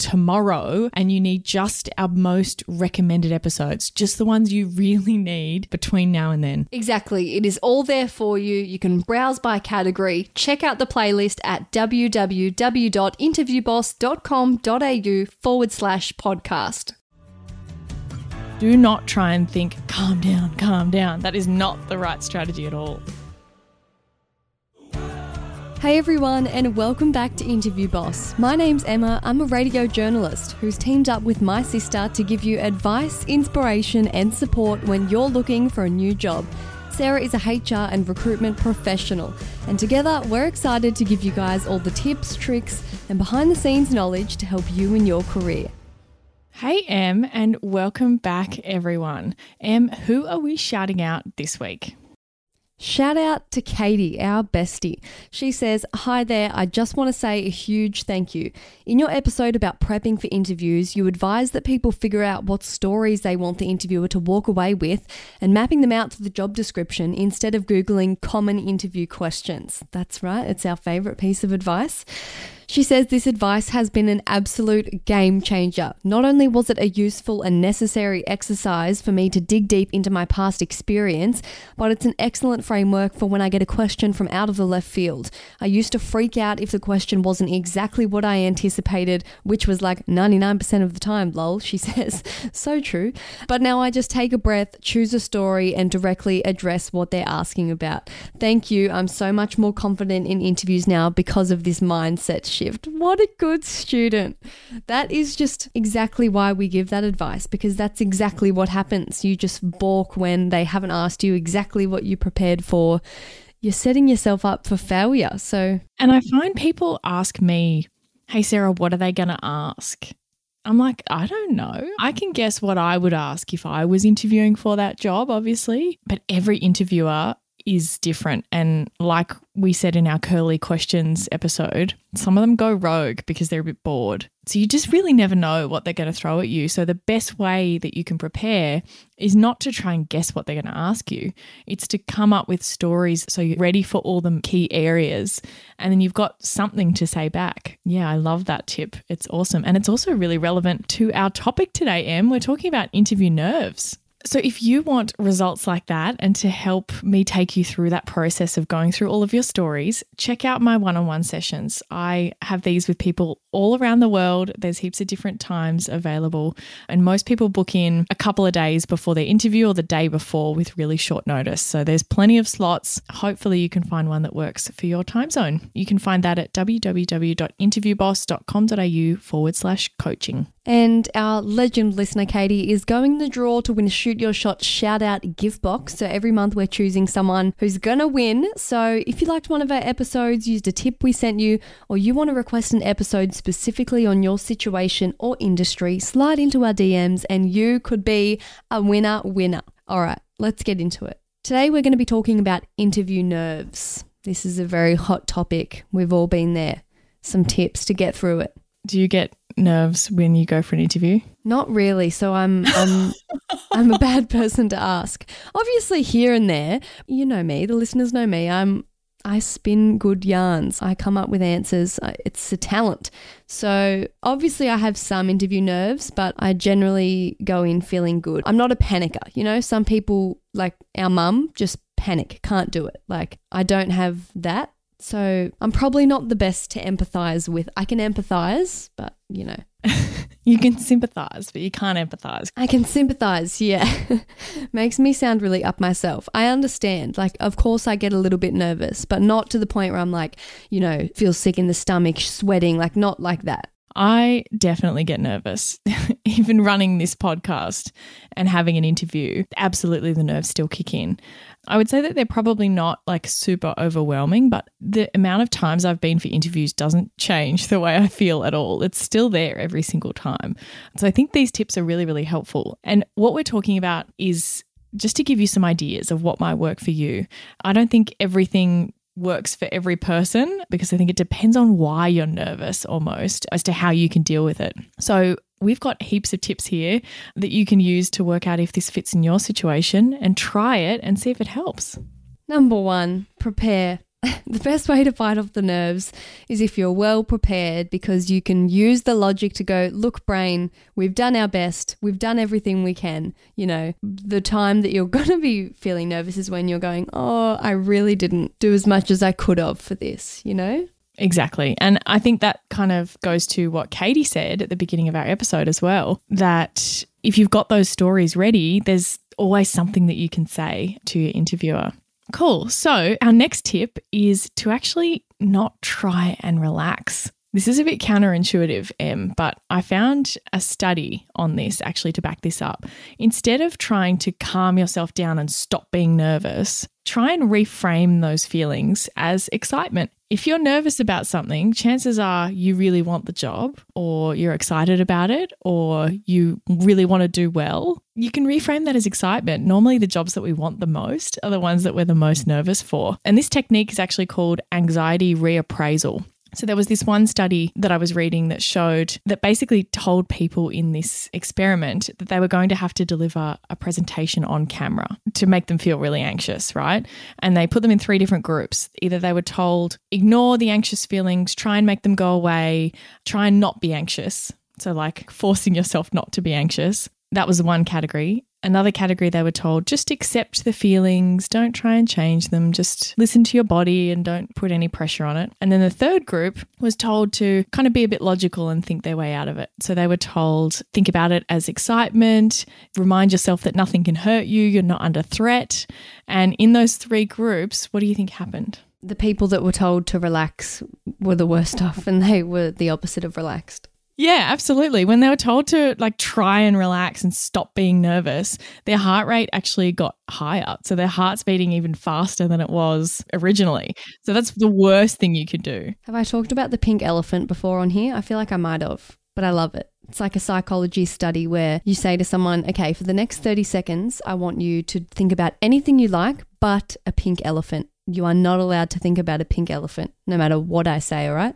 tomorrow and you need just our most recommended episodes, just the ones you really need between now and then. Exactly. It is all there for you. You can browse by category. Check out the playlist at www.interviewboss.com.au forward slash podcast. Do not try and think, calm down, calm down. That is not the right strategy at all. Hey everyone, and welcome back to Interview Boss. My name's Emma. I'm a radio journalist who's teamed up with my sister to give you advice, inspiration, and support when you're looking for a new job. Sarah is a HR and recruitment professional, and together we're excited to give you guys all the tips, tricks, and behind the scenes knowledge to help you in your career. Hey, Em, and welcome back, everyone. Em, who are we shouting out this week? Shout out to Katie, our bestie. She says, Hi there, I just want to say a huge thank you. In your episode about prepping for interviews, you advise that people figure out what stories they want the interviewer to walk away with and mapping them out to the job description instead of Googling common interview questions. That's right, it's our favourite piece of advice. She says this advice has been an absolute game changer. Not only was it a useful and necessary exercise for me to dig deep into my past experience, but it's an excellent framework for when I get a question from out of the left field. I used to freak out if the question wasn't exactly what I anticipated, which was like 99% of the time, lol, she says. so true. But now I just take a breath, choose a story, and directly address what they're asking about. Thank you. I'm so much more confident in interviews now because of this mindset shift. What a good student. That is just exactly why we give that advice because that's exactly what happens. You just balk when they haven't asked you exactly what you prepared for. You're setting yourself up for failure. So, and I find people ask me, Hey, Sarah, what are they going to ask? I'm like, I don't know. I can guess what I would ask if I was interviewing for that job, obviously, but every interviewer is different. And like we said in our curly questions episode, some of them go rogue because they're a bit bored. So you just really never know what they're going to throw at you. So the best way that you can prepare is not to try and guess what they're going to ask you. It's to come up with stories so you're ready for all the key areas and then you've got something to say back. Yeah, I love that tip. It's awesome. And it's also really relevant to our topic today, Em. We're talking about interview nerves. So, if you want results like that and to help me take you through that process of going through all of your stories, check out my one on one sessions. I have these with people all around the world. There's heaps of different times available, and most people book in a couple of days before their interview or the day before with really short notice. So, there's plenty of slots. Hopefully, you can find one that works for your time zone. You can find that at www.interviewboss.com.au forward slash coaching. And our legend listener, Katie, is going the draw to win a Shoot Your Shot shout out gift box. So every month we're choosing someone who's going to win. So if you liked one of our episodes, used a tip we sent you, or you want to request an episode specifically on your situation or industry, slide into our DMs and you could be a winner winner. All right, let's get into it. Today we're going to be talking about interview nerves. This is a very hot topic. We've all been there. Some tips to get through it. Do you get nerves when you go for an interview? Not really. So I'm I'm I'm a bad person to ask. Obviously here and there, you know me, the listeners know me. I'm I spin good yarns. I come up with answers. It's a talent. So, obviously, I have some interview nerves, but I generally go in feeling good. I'm not a panicker. You know, some people, like our mum, just panic, can't do it. Like, I don't have that. So I'm probably not the best to empathize with. I can empathize, but you know. you can sympathize, but you can't empathize. I can sympathize, yeah. Makes me sound really up myself. I understand. Like, of course, I get a little bit nervous, but not to the point where I'm like, you know, feel sick in the stomach, sweating, like, not like that. I definitely get nervous. Even running this podcast and having an interview, absolutely the nerves still kick in. I would say that they're probably not like super overwhelming, but the amount of times I've been for interviews doesn't change the way I feel at all. It's still there every single time. So I think these tips are really, really helpful. And what we're talking about is just to give you some ideas of what might work for you. I don't think everything works for every person because I think it depends on why you're nervous almost as to how you can deal with it. So, we've got heaps of tips here that you can use to work out if this fits in your situation and try it and see if it helps. Number one, prepare. the best way to fight off the nerves is if you're well prepared because you can use the logic to go, look, brain, we've done our best. We've done everything we can. You know, the time that you're going to be feeling nervous is when you're going, oh, I really didn't do as much as I could have for this, you know? Exactly. And I think that kind of goes to what Katie said at the beginning of our episode as well that if you've got those stories ready, there's always something that you can say to your interviewer. Cool. So, our next tip is to actually not try and relax. This is a bit counterintuitive, Em, but I found a study on this actually to back this up. Instead of trying to calm yourself down and stop being nervous, try and reframe those feelings as excitement. If you're nervous about something, chances are you really want the job, or you're excited about it, or you really want to do well. You can reframe that as excitement. Normally, the jobs that we want the most are the ones that we're the most nervous for. And this technique is actually called anxiety reappraisal. So, there was this one study that I was reading that showed that basically told people in this experiment that they were going to have to deliver a presentation on camera to make them feel really anxious, right? And they put them in three different groups. Either they were told, ignore the anxious feelings, try and make them go away, try and not be anxious. So, like forcing yourself not to be anxious. That was one category. Another category, they were told just accept the feelings, don't try and change them, just listen to your body and don't put any pressure on it. And then the third group was told to kind of be a bit logical and think their way out of it. So they were told think about it as excitement, remind yourself that nothing can hurt you, you're not under threat. And in those three groups, what do you think happened? The people that were told to relax were the worst off, and they were the opposite of relaxed. Yeah, absolutely. When they were told to like try and relax and stop being nervous, their heart rate actually got higher. So their heart's beating even faster than it was originally. So that's the worst thing you could do. Have I talked about the pink elephant before on here? I feel like I might have, but I love it. It's like a psychology study where you say to someone, okay, for the next 30 seconds, I want you to think about anything you like but a pink elephant. You are not allowed to think about a pink elephant, no matter what I say, all right?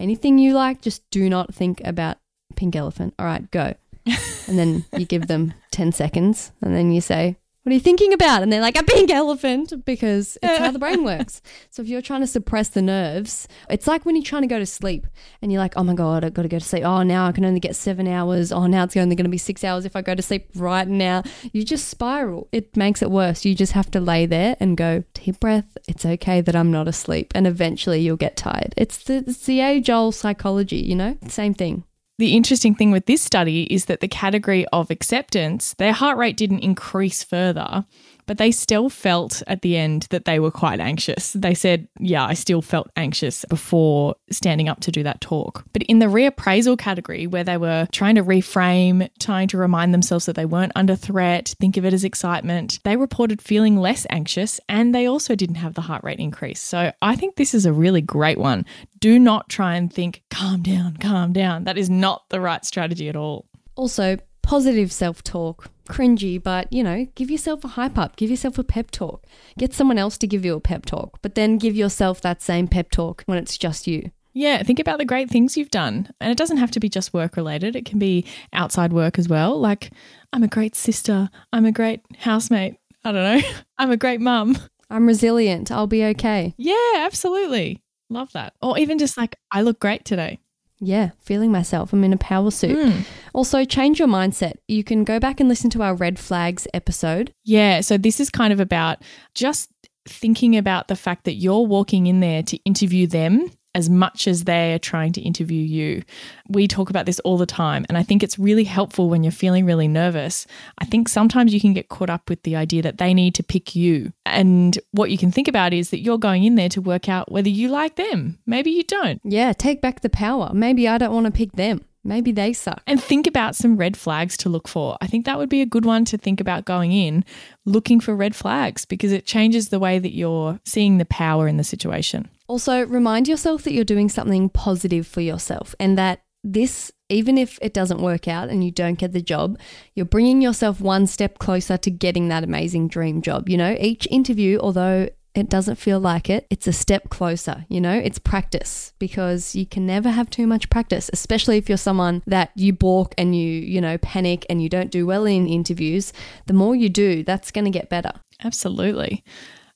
Anything you like, just do not think about pink elephant. All right, go. and then you give them 10 seconds and then you say, what are you thinking about? And they're like, a pink elephant, because it's how the brain works. So if you're trying to suppress the nerves, it's like when you're trying to go to sleep and you're like, oh my God, I've got to go to sleep. Oh, now I can only get seven hours. Oh, now it's only going to be six hours if I go to sleep right now. You just spiral. It makes it worse. You just have to lay there and go, deep breath. It's okay that I'm not asleep. And eventually you'll get tired. It's the, it's the age old psychology, you know? Same thing. The interesting thing with this study is that the category of acceptance, their heart rate didn't increase further but they still felt at the end that they were quite anxious. They said, Yeah, I still felt anxious before standing up to do that talk. But in the reappraisal category, where they were trying to reframe, trying to remind themselves that they weren't under threat, think of it as excitement, they reported feeling less anxious and they also didn't have the heart rate increase. So I think this is a really great one. Do not try and think, calm down, calm down. That is not the right strategy at all. Also, positive self talk cringy, but you know, give yourself a hype up, give yourself a pep talk. Get someone else to give you a pep talk, but then give yourself that same pep talk when it's just you. Yeah, think about the great things you've done. And it doesn't have to be just work related, it can be outside work as well. Like, I'm a great sister, I'm a great housemate, I don't know, I'm a great mum. I'm resilient, I'll be okay. Yeah, absolutely. Love that. Or even just like, I look great today. Yeah, feeling myself. I'm in a power suit. Mm. Also, change your mindset. You can go back and listen to our red flags episode. Yeah, so this is kind of about just thinking about the fact that you're walking in there to interview them as much as they are trying to interview you. We talk about this all the time, and I think it's really helpful when you're feeling really nervous. I think sometimes you can get caught up with the idea that they need to pick you. And what you can think about is that you're going in there to work out whether you like them. Maybe you don't. Yeah, take back the power. Maybe I don't want to pick them. Maybe they suck. And think about some red flags to look for. I think that would be a good one to think about going in, looking for red flags because it changes the way that you're seeing the power in the situation. Also, remind yourself that you're doing something positive for yourself and that this, even if it doesn't work out and you don't get the job, you're bringing yourself one step closer to getting that amazing dream job. You know, each interview, although it doesn't feel like it, it's a step closer, you know? It's practice because you can never have too much practice, especially if you're someone that you balk and you, you know, panic and you don't do well in interviews. The more you do, that's going to get better. Absolutely.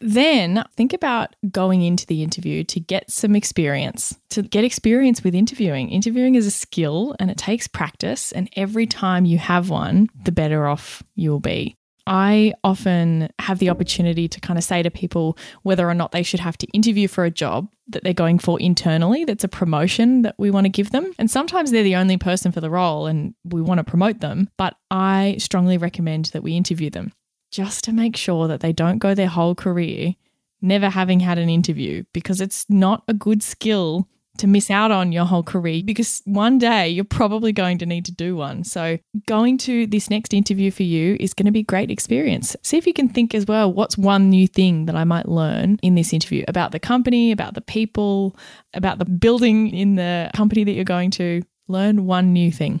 Then think about going into the interview to get some experience, to get experience with interviewing. Interviewing is a skill and it takes practice. And every time you have one, the better off you'll be. I often have the opportunity to kind of say to people whether or not they should have to interview for a job that they're going for internally, that's a promotion that we want to give them. And sometimes they're the only person for the role and we want to promote them, but I strongly recommend that we interview them just to make sure that they don't go their whole career never having had an interview because it's not a good skill to miss out on your whole career because one day you're probably going to need to do one. So, going to this next interview for you is going to be a great experience. See if you can think as well what's one new thing that I might learn in this interview about the company, about the people, about the building in the company that you're going to. Learn one new thing.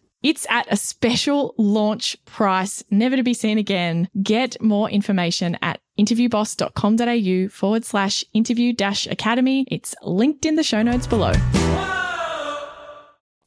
It's at a special launch price, never to be seen again. Get more information at interviewboss.com.au forward slash interview dash academy. It's linked in the show notes below.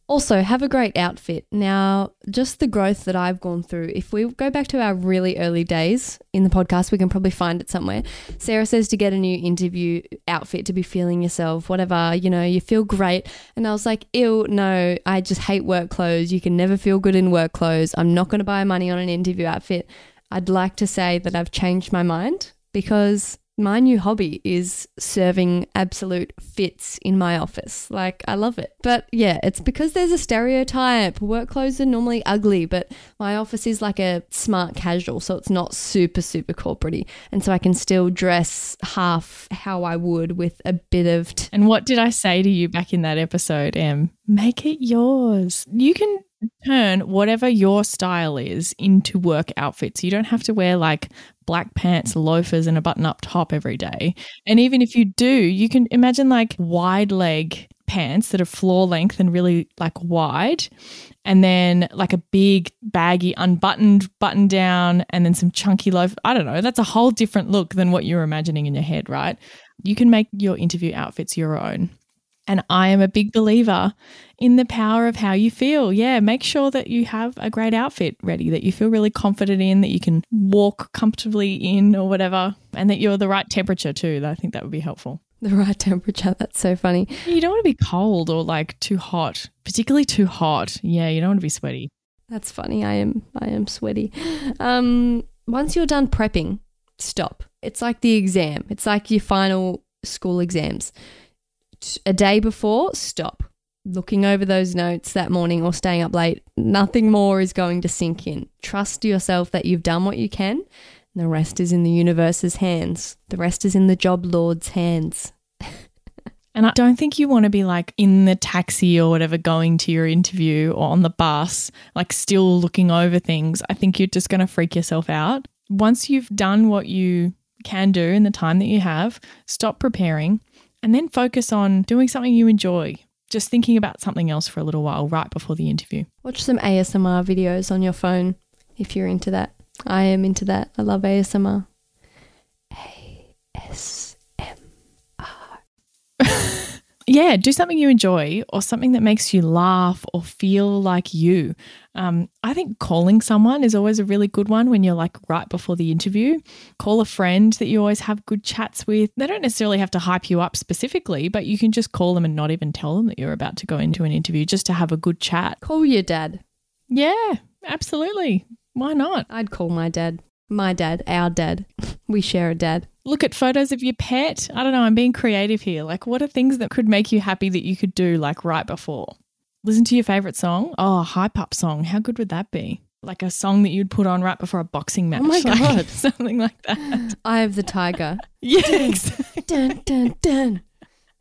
Also, have a great outfit. Now, just the growth that I've gone through, if we go back to our really early days in the podcast, we can probably find it somewhere. Sarah says to get a new interview outfit to be feeling yourself, whatever, you know, you feel great. And I was like, ew, no, I just hate work clothes. You can never feel good in work clothes. I'm not going to buy money on an interview outfit. I'd like to say that I've changed my mind because my new hobby is serving absolute fits in my office. Like, I love it. But yeah, it's because there's a stereotype. Work clothes are normally ugly, but my office is like a smart casual, so it's not super, super corporate And so I can still dress half how I would with a bit of. T- and what did I say to you back in that episode, Em? Make it yours. You can turn whatever your style is into work outfits. You don't have to wear like black pants, loafers, and a button up top every day. And even if you do, you can imagine like wide leg pants that are floor length and really like wide. And then like a big baggy unbuttoned button down and then some chunky loaf. I don't know. That's a whole different look than what you're imagining in your head, right? You can make your interview outfits your own. And I am a big believer in the power of how you feel. Yeah, make sure that you have a great outfit ready, that you feel really confident in, that you can walk comfortably in or whatever, and that you're the right temperature too. I think that would be helpful. The right temperature. That's so funny. You don't want to be cold or like too hot, particularly too hot. Yeah, you don't want to be sweaty. That's funny. I am I am sweaty. Um once you're done prepping, stop. It's like the exam. It's like your final school exams a day before, stop. Looking over those notes that morning or staying up late, nothing more is going to sink in. Trust yourself that you've done what you can. And the rest is in the universe's hands. The rest is in the job lord's hands. And I don't think you want to be like in the taxi or whatever going to your interview or on the bus, like still looking over things. I think you're just going to freak yourself out. Once you've done what you can do in the time that you have, stop preparing and then focus on doing something you enjoy. Just thinking about something else for a little while right before the interview. Watch some ASMR videos on your phone if you're into that. I am into that. I love ASMR. ASMR. Yeah, do something you enjoy or something that makes you laugh or feel like you. Um, I think calling someone is always a really good one when you're like right before the interview. Call a friend that you always have good chats with. They don't necessarily have to hype you up specifically, but you can just call them and not even tell them that you're about to go into an interview just to have a good chat. Call your dad. Yeah, absolutely. Why not? I'd call my dad. My dad, our dad. We share a dad. Look at photos of your pet. I don't know, I'm being creative here. Like, what are things that could make you happy that you could do like right before? Listen to your favorite song. Oh, a hype up song. How good would that be? Like a song that you'd put on right before a boxing match. Oh my Like, God. something like that. Eye of the Tiger. Yes. dun, dun, dun.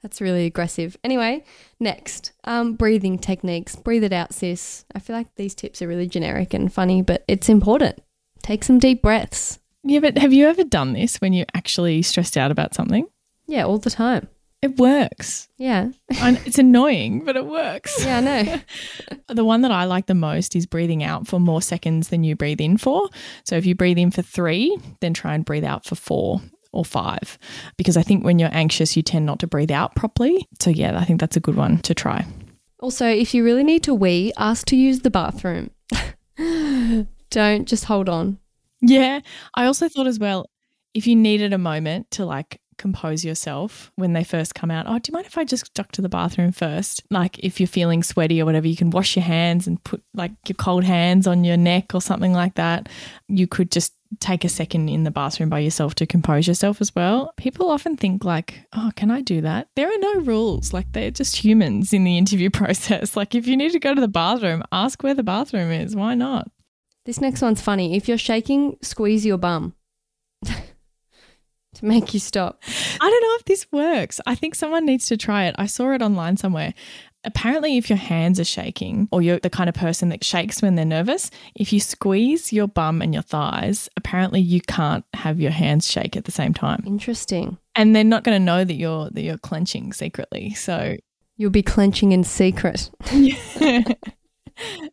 That's really aggressive. Anyway, next, um, breathing techniques. Breathe it out, sis. I feel like these tips are really generic and funny, but it's important. Take some deep breaths. yeah, but have you ever done this when you're actually stressed out about something? Yeah, all the time. It works. Yeah. It's annoying, but it works. Yeah, I know. The one that I like the most is breathing out for more seconds than you breathe in for. So if you breathe in for three, then try and breathe out for four or five. Because I think when you're anxious, you tend not to breathe out properly. So yeah, I think that's a good one to try. Also, if you really need to wee, ask to use the bathroom. Don't just hold on. Yeah. I also thought as well, if you needed a moment to like compose yourself when they first come out, oh, do you mind if I just duck to the bathroom first? Like if you're feeling sweaty or whatever, you can wash your hands and put like your cold hands on your neck or something like that. You could just take a second in the bathroom by yourself to compose yourself as well. People often think like, oh, can I do that? There are no rules. Like they're just humans in the interview process. Like if you need to go to the bathroom, ask where the bathroom is. Why not? This next one's funny. If you're shaking, squeeze your bum to make you stop. I don't know if this works. I think someone needs to try it. I saw it online somewhere. Apparently, if your hands are shaking or you're the kind of person that shakes when they're nervous, if you squeeze your bum and your thighs, apparently you can't have your hands shake at the same time. Interesting. And they're not going to know that you're that you're clenching secretly. So You'll be clenching in secret.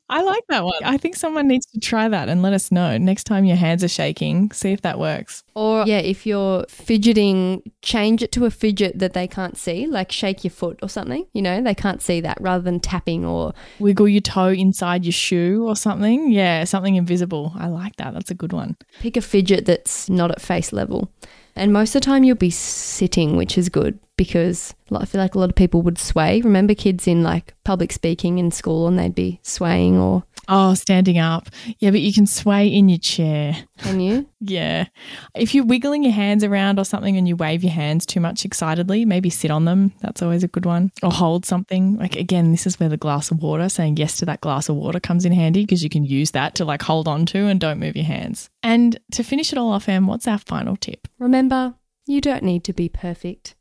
I like that one. I think someone needs to try that and let us know next time your hands are shaking. See if that works. Or, yeah, if you're fidgeting, change it to a fidget that they can't see, like shake your foot or something. You know, they can't see that rather than tapping or Wiggle your toe inside your shoe or something. Yeah, something invisible. I like that. That's a good one. pick a fidget that's not at face level. And most of the time you'll be sitting, which is good because I feel like a lot of people would sway. Remember kids in like public speaking in school and they'd be swaying or Oh, standing up. Yeah, but you can sway in your chair. can you? Yeah. If you're wiggling your hands around or something and you wave your hands too much excitedly, maybe sit on them. That's always a good one. Or hold something. Like, again, this is where the glass of water, saying yes to that glass of water comes in handy because you can use that to like hold on to and don't move your hands. And to finish it all off, Em, what's our final tip? Remember, you don't need to be perfect.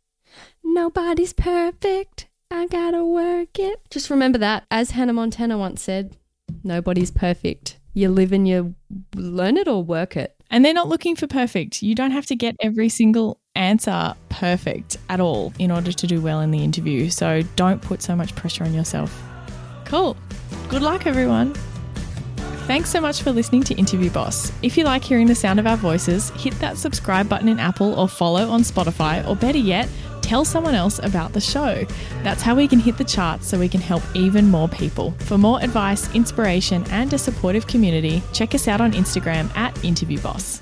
Nobody's perfect. I gotta work it. Just remember that. As Hannah Montana once said, nobody's perfect. You live and you learn it or work it. And they're not looking for perfect. You don't have to get every single answer perfect at all in order to do well in the interview. So don't put so much pressure on yourself. Cool. Good luck, everyone. Thanks so much for listening to Interview Boss. If you like hearing the sound of our voices, hit that subscribe button in Apple or follow on Spotify, or better yet, tell someone else about the show. That's how we can hit the charts so we can help even more people. For more advice, inspiration, and a supportive community, check us out on Instagram at Interview Boss.